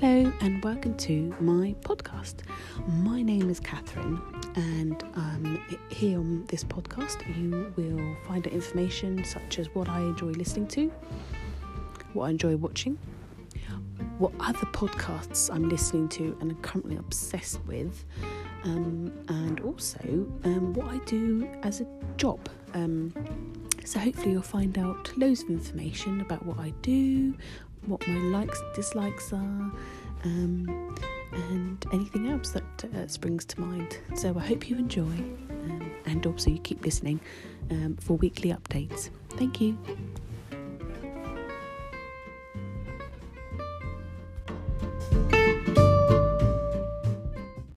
Hello, and welcome to my podcast. My name is Catherine, and um, here on this podcast, you will find information such as what I enjoy listening to, what I enjoy watching, what other podcasts I'm listening to and am currently obsessed with, um, and also um, what I do as a job. Um, so, hopefully, you'll find out loads of information about what I do, what my likes, dislikes are, um, and anything else that uh, springs to mind. So I hope you enjoy, um, and also you keep listening um, for weekly updates. Thank you.